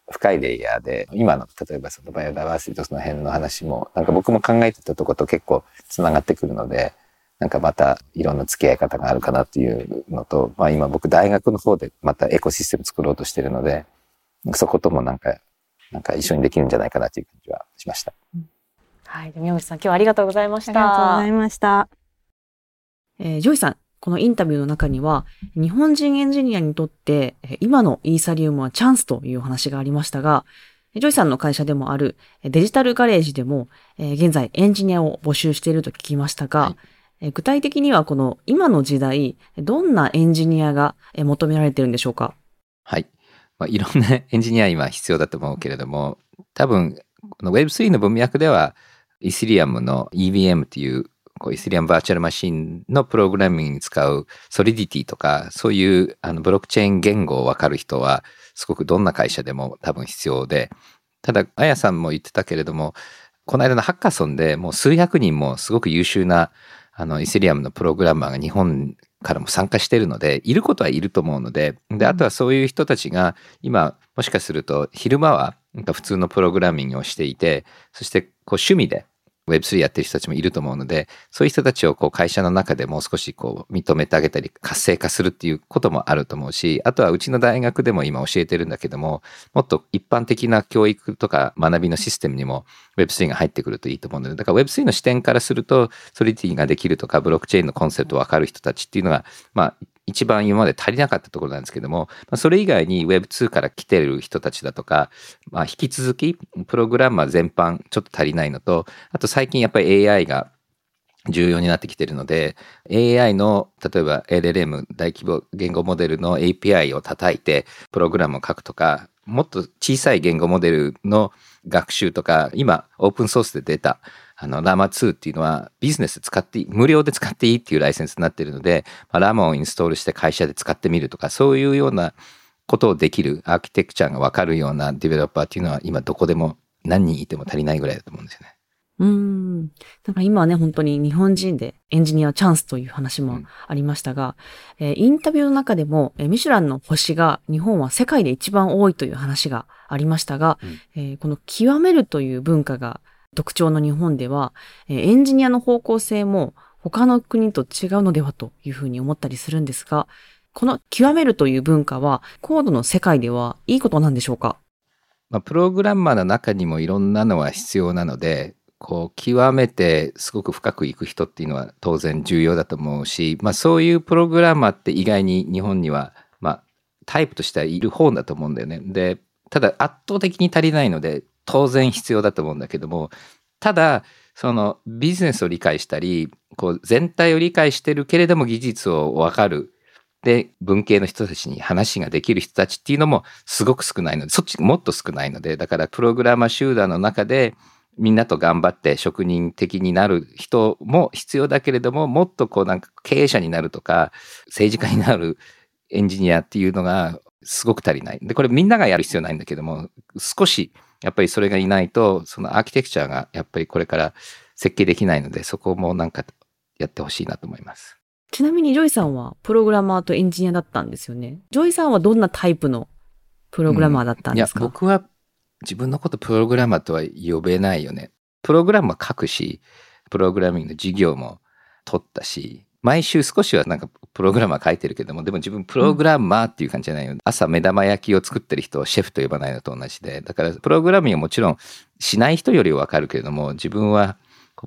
深いレイヤーで今の例えばそのバイオダイバーシティとその辺の話もなんか僕も考えてたとこと結構つながってくるのでなんかまたいろんな付き合い方があるかなっていうのと、まあ、今僕大学の方でまたエコシステム作ろうとしてるのでそこともなんかなんか一緒にできるんじゃないかなという感じはしました。はい、で宮口さん今日はありがとうございました。ありがとうございました。えージョイさん、このインタビューの中には、日本人エンジニアにとって、えー今のイーサリウムはチャンスというお話がありましたが、ジョイさんの会社でもあるえーデジタルガレージでも、えー現在エンジニアを募集していると聞きましたが、はいえー具体的にはこの今の時代、どんなエンジニアが求められてるんでしょうか？はい。まあ、いろんな エンジニア今必要だと思うけれども、多分、この Web3 の文脈では、イスリアムの EVM っていうこうイスリアムバーチャルマシンのプログラミングに使うソリディティとか、そういうあのブロックチェーン言語をわかる人は、すごくどんな会社でも多分必要で、ただ、あやさんも言ってたけれども、この間のハッカソンでもう数百人もすごく優秀なあのイスリアムのプログラマーが日本からも参加しているので、いることはいると思うので、で、あとはそういう人たちが今、もしかすると昼間はなんか普通のプログラミングをしていて、そしてこう趣味で Web3 やってる人たちもいると思うので、そういう人たちをこう会社の中でもう少しこう認めてあげたり活性化するっていうこともあると思うし、あとはうちの大学でも今教えてるんだけども、もっと一般的な教育とか学びのシステムにも Web3 が入ってくるといいと思うので、だから Web3 の視点からすると、ソリティができるとか、ブロックチェーンのコンセプトをわかる人たちっていうのが、まあ一番今まで足りなかったところなんですけども、ま、それ以外に Web2 から来てる人たちだとか、まあ、引き続きプログラマー全般ちょっと足りないのと、あと最近やっぱり AI が重要になってきてるので、AI の、例えば LLM 大規模言語モデルの API を叩いてプログラムを書くとか、もっと小さい言語モデルの学習とか、今オープンソースで出たあの、ラマ2っていうのはビジネス使っていい、無料で使っていいっていうライセンスになっているので、まあ、ラマをインストールして会社で使ってみるとか、そういうようなことをできるアーキテクチャがわかるようなディベロッパーっていうのは今どこでも何人いても足りないぐらいだと思うんですよね。うん。なんか今はね、本当に日本人でエンジニアチャンスという話もありましたが、うん、えー、インタビューの中でも、えー、ミシュランの星が日本は世界で一番多いという話がありましたが、うん、えー、この極めるという文化が特徴の日本では、エンジニアの方向性も他の国と違うのではというふうに思ったりするんですが、この極めるという文化は、コードの世界ではいいことなんでしょうか？まあ、プログラマーの中にもいろんなのは必要なので、こう、極めてすごく深くいく人っていうのは当然重要だと思うし、まあそういうプログラマーって意外に日本には、まあタイプとしてはいる方だと思うんだよね。で、ただ圧倒的に足りないので、当然必要だと思うんだけどもただそのビジネスを理解したりこう全体を理解してるけれども技術を分かるで文系の人たちに話ができる人たちっていうのもすごく少ないのでそっちもっと少ないのでだからプログラマー集団の中でみんなと頑張って職人的になる人も必要だけれどももっとこうなんか経営者になるとか政治家になるエンジニアっていうのがすごく足りない。で、これみんながやる必要ないんだけども、少しやっぱりそれがいないと、そのアーキテクチャがやっぱりこれから設計できないので、そこもなんかやってほしいなと思います。ちなみにジョイさんはプログラマーとエンジニアだったんですよね。ジョイさんはどんなタイプのプログラマーだったんですか、うん、いや、僕は自分のことプログラマーとは呼べないよね。プログラムは書くし、プログラミングの授業も取ったし、毎週少しはなんかプログラム書いてるけども、でも自分プログラマーっていう感じじゃないよ。うん、朝目玉焼きを作ってる人をシェフと呼ばないのと同じで、だからプログラミングはもちろんしない人よりはわかるけれども、自分は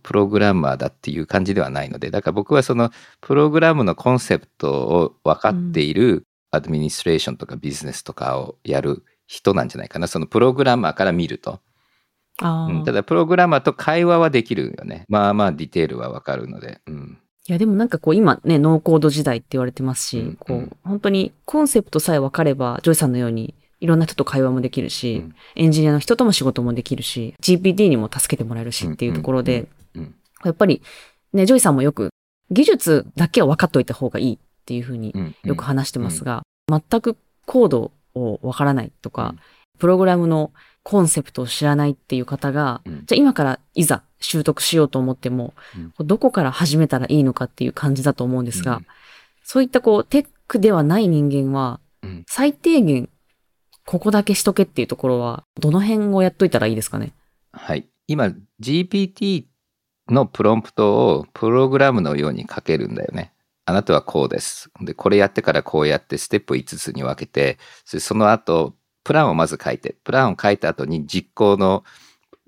プログラマーだっていう感じではないので、だから僕はそのプログラムのコンセプトを分かっているアドミニストレーションとかビジネスとかをやる人なんじゃないかな。そのプログラマーから見ると。うん、ただプログラマーと会話はできるよね。まあまあディテールはわかるので。うんいや、でもなんかこう今ね、ノーコード時代って言われてますし、うんうん、こう、本当にコンセプトさえ分かれば、ジョイさんのようにいろんな人と会話もできるし、うん、エンジニアの人とも仕事もできるし、GPT にも助けてもらえるしっていうところで、やっぱりね、ジョイさんもよく技術だけは分かっといた方がいいっていうふうによく話してますが、全くコードを分からないとか、プログラムのコンセプトを知らないっていう方が、うん、じゃあ今からいざ習得しようと思っても、うん、どこから始めたらいいのかっていう感じだと思うんですが、うん、そういったこうテックではない人間は、最低限ここだけしとけっていうところは、どの辺をやっといたらいいですかね？はい。今 GPT のプロンプトをプログラムのように書けるんだよね。あなたはこうです。で、これやってからこうやってステップを5つに分けて、その後、プランをまず書いて、プランを書いた後に実行の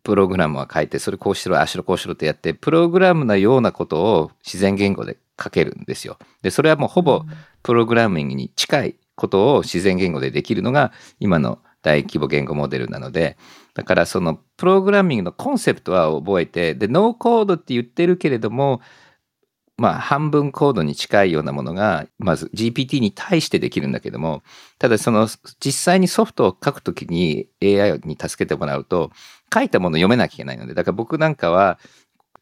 プログラムを書いて、それこうしろ、ああしろ、こうしろってやって、プログラムのようなことを自然言語で書けるんですよ。で、それはもうほぼプログラミングに近いことを自然言語でできるのが今の大規模言語モデルなので、だからそのプログラミングのコンセプトは覚えて、で、ノーコードって言ってるけれども、まあ、半分コードに近いようなものが、まず GPT に対してできるんだけども、ただその実際にソフトを書くときに AI に助けてもらうと、書いたもの読めなきゃいけないので、だから僕なんかは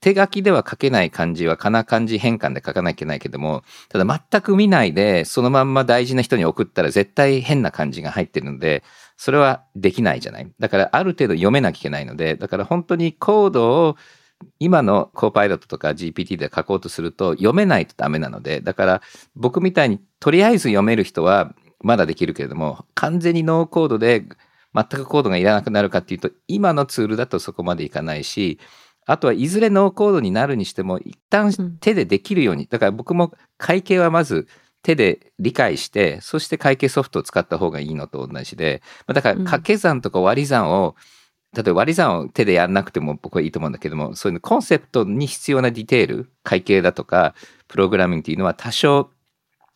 手書きでは書けない漢字はかな漢字変換で書かなきゃいけないけども、ただ全く見ないで、そのまんま大事な人に送ったら絶対変な漢字が入ってるので、それはできないじゃない。だからある程度読めなきゃいけないので、だから本当にコードを今のコーパイロットとか GPT で書こうとすると読めないとダメなので、だから僕みたいにとりあえず読める人はまだできるけれども、完全にノーコードで全くコードがいらなくなるかっていうと、今のツールだとそこまでいかないし、あとはいずれノーコードになるにしても、一旦手でできるように、だから僕も会計はまず手で理解して、そして会計ソフトを使った方がいいのと同じで、まあだから掛け算とか割り算を、例えば割り算を手でやんなくても僕はいいと思うんだけども、そういうのコンセプトに必要なディテール、会計だとか、プログラミングっていうのは多少、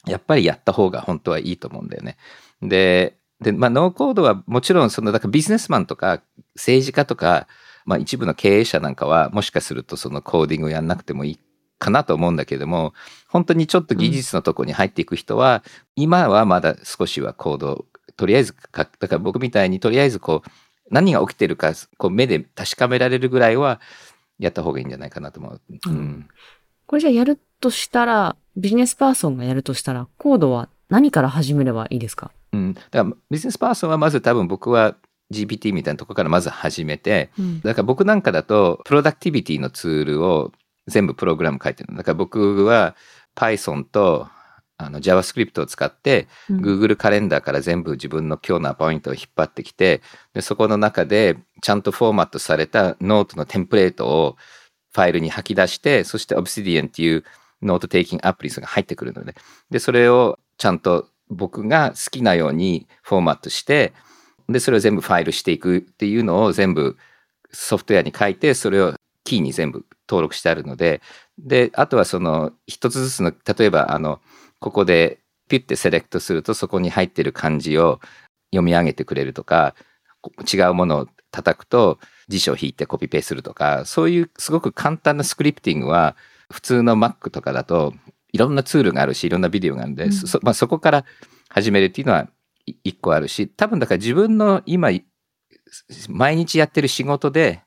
やっぱりやった方が本当はいいと思うんだよね。で、で、まあ、ノーコードはもちろん、その、だからビジネスマンとか政治家とか、まあ、一部の経営者なんかは、もしかするとそのコーディングをやんなくてもいいかなと思うんだけれども、本当にちょっと技術のとこに入っていく人は、今はまだ少しはコード、とりあえず書く、だから僕みたいにとりあえずこう、何が起きてるか、こう目で確かめられるぐらいは、やった方がいいんじゃないかなと思う。うん。これじゃあやるとしたら、ビジネスパーソンがやるとしたら、コードは何から始めればいいですか？うん。だからビジネスパーソンはまず多分僕は GPT みたいなところからまず始めて、うんだから僕なんかだと、 productivity のツールを全部プログラム書いてる。だから僕は Python とあの JavaScript を使って、うん Google カレンダーから全部自分の今日のアポイントを引っ張ってきて、でそこの中でちゃんとフォーマットされたノートのテンプレートをファイルに吐き出して、そして Obsidian っていうnote taking アプリが入ってくるので、で、それをちゃんと僕が好きなようにフォーマットして、で、それを全部ファイルしていくっていうのを全部ソフトウェアに書いて、それをキーに全部登録してあるので、で、あとはその一つずつの、例えばあの、ここでピュッてセレクトするとそこに入ってる漢字を読み上げてくれるとか、違うものを叩くと辞書を引いてコピペするとか、そういうすごく簡単な scripting は普通の Mac とかだといろんなツールがあるし、いろんなビデオがあるんで、うんそまあ、そこから始めるっていうのはい一個あるし、多分だから自分の今毎日やってる仕事で、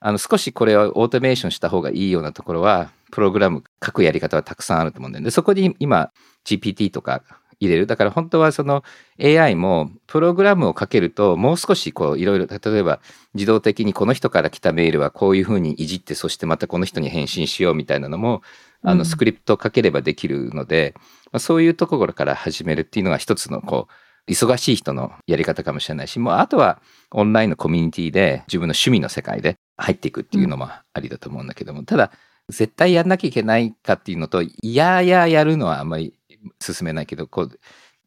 あの少しこれをオートメーションした方がいいようなところは、プログラム書くやり方はたくさんあると思うんだよね。で、そこに今 GPT とか入れる。だから本当はその AI もプログラムをかけるともう少しこういろいろ、例えば自動的にこの人から来たメールはこういうふうにいじって、そしてまたこの人に返信しようみたいなのも、あうんのスクリプトをかければできるので、まあ、そういうところから始めるっていうのが一つのこう、忙しい人のやり方かもしれないし、もうあとはオンラインのコミュニティで自分の趣味の世界で入っていくっていうのもありだと思うんだけども、ただ絶対やんなきゃいけないかっていうのと、いやいややるのはあんまり進めないけど、こう、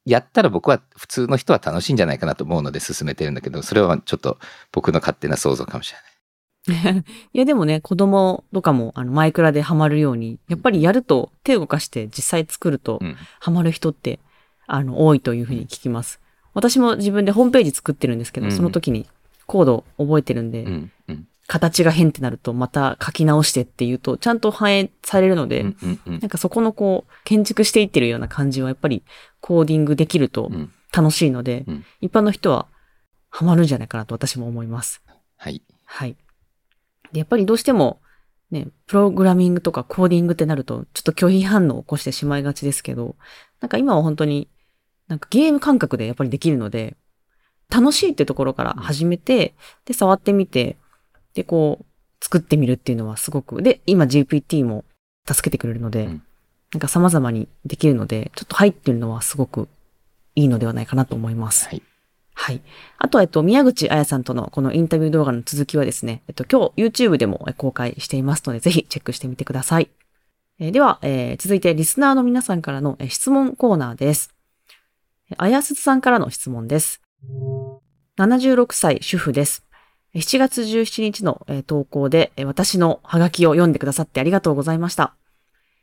やったら僕は普通の人は楽しいんじゃないかなと思うので進めてるんだけど、それはちょっと僕の勝手な想像かもしれない。いやでもね、子供とかもあのマイクラでハマるように、やっぱりやると手を動かして実際作るとうん。ハマる人ってあの多いというふうに聞きます。私も自分でホームページ作ってるんですけど、うんその時にコードを覚えてるんで、うん。うん。形が変ってなるとまた書き直してっていうとちゃんと反映されるので、なんかそこのこう建築していってるような感じはやっぱりコーディングできるとうん。楽しいので、うん一般の人はハマるんじゃないかなと私も思います。はい。はい。で、やっぱりどうしても、ね、プログラミングとかコーディングってなると、ちょっと拒否反応を起こしてしまいがちですけど、なんか今は本当に、なんかゲーム感覚でやっぱりできるので、楽しいってところから始めて、で、触ってみて、で、こう、作ってみるっていうのはすごく、で、今 GPT も助けてくれるので、うんなんか様々にできるので、ちょっと入ってるのはすごくいいのではないかなと思います。はい。はい。あとは、えっと、宮口彩さんとのこのインタビュー動画の続きはですね、えっと、今日 YouTube でも公開していますので、ぜひチェックしてみてください。えーでは、えー続いてリスナーの皆さんからの質問コーナーです。あやすずさんからの質問です。76歳主婦です。7月17日の投稿で私のハガキを読んでくださってありがとうございました。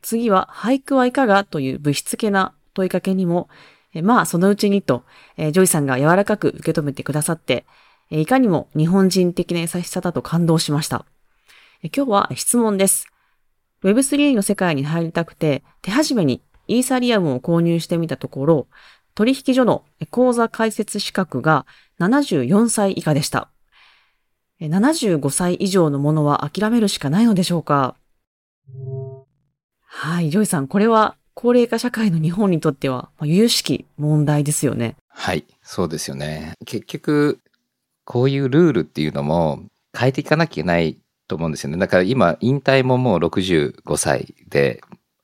次は、俳句はいかが？という不躾な問いかけにも、えまあ、そのうちにと、えジョイさんが柔らかく受け止めてくださって、えいかにも日本人的な優しさだと感動しました。え今日は質問です。Web3 の世界に入りたくて、手始めにイーサリアムを購入してみたところ、取引所の口座開設資格が74歳以下でした。75歳以上のものは諦めるしかないのでしょうか？はい、ジョイさん、これは高齢化社会の日本にとっては、まあ、由々しき問題ですよね。はい、そうですよね。結局、こういうルールっていうのも変えていかなきゃいけないと思うんですよね。だから今、引退ももう65歳で、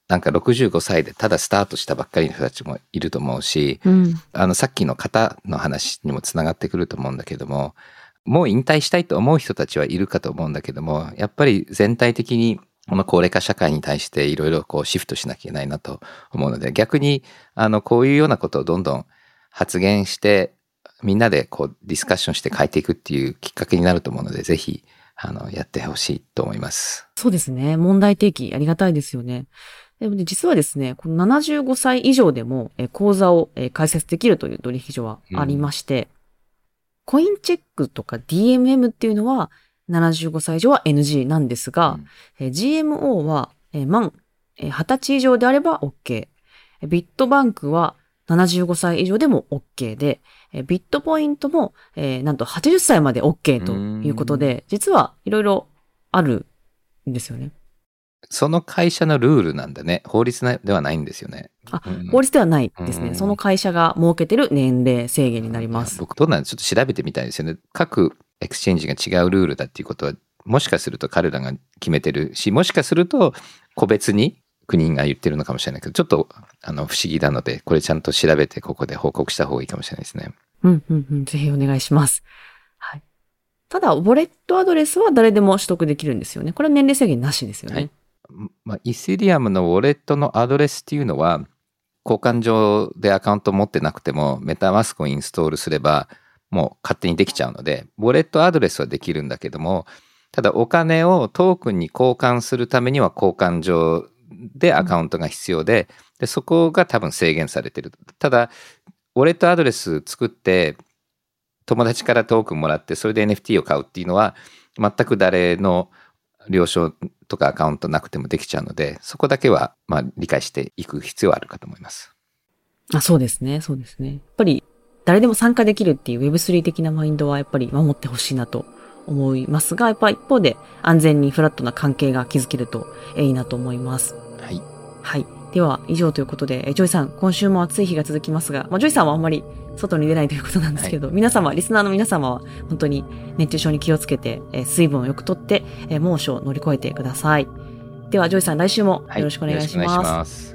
なんか65歳でただスタートしたばっかりの人たちもいると思うし、うん。あのさっきの型の話にもつながってくると思うんだけども、もう引退したいと思う人たちはいるかと思うんだけども、やっぱり全体的にこの高齢化社会に対していろいろこうシフトしなきゃいけないなと思うので、逆にあのこういうようなことをどんどん発言して、みんなでこうディスカッションして変えていくっていうきっかけになると思うので、ぜひあのやってほしいと思います。そうですね。問題提起ありがたいですよね。でもね、実はですね、この75歳以上でも、え座を、えー開設できるという取引所はありまして、コインチェックとか DMM っていうのは、75歳以上は NG なんですが、うんえー GMO は、えー満、えー20歳以上であれば OK。えービットバンクは75歳以上でも OK で、えービットポイントも、えーなんと80歳まで OK ということで、実はいろいろあるんですよね。その会社のルールなんだね。法律ではないんですよね。あうん法律ではないですね。うんその会社が設けてる年齢制限になります。僕どうなんでちょっと調べてみたいですよね。各エクスチェンジが違うルールだっていうことは、もしかすると彼らが決めてるし、もしかすると個別に国が言ってるのかもしれないけど、ちょっとあの不思議なので、これちゃんと調べてここで報告した方がいいかもしれないですね。うん、うん、うん。ぜひお願いします。はい。ただ、ウォレットアドレスは誰でも取得できるんですよね。これは年齢制限なしですよね。はいまあ、イセリアムのウォレットのアドレスっていうのは、交換上でアカウント持ってなくても、メタマスクをインストールすれば、もう勝手にできちゃうので、ウォレットアドレスはできるんだけども、ただお金をトークンに交換するためには交換上でアカウントが必要で、でそこが多分制限されてる。ただ、ウォレットアドレス作って、友達からトークンもらって、それで NFT を買うっていうのは、全く誰の了承とかアカウントなくてもできちゃうので、そこだけは、まあ、理解していく必要はあるかと思います。あ、そうですね。そうですね。やっぱり、誰でも参加できるっていう Web3 的なマインドはやっぱり守ってほしいなと思いますが、やっぱ一方で安全にフラットな関係が築けるとえいいなと思います。はい。はい。では、以上ということで、えジョイさん、今週も暑い日が続きますが、まあ、ジョイさんはあんまり外に出ないということなんですけど、皆様、リスナーの皆様は、本当に熱中症に気をつけて、えー水分をよくとって、えー猛暑を乗り越えてください。では、ジョイさん、来週もはい。よろしくお願いします。よろくお願い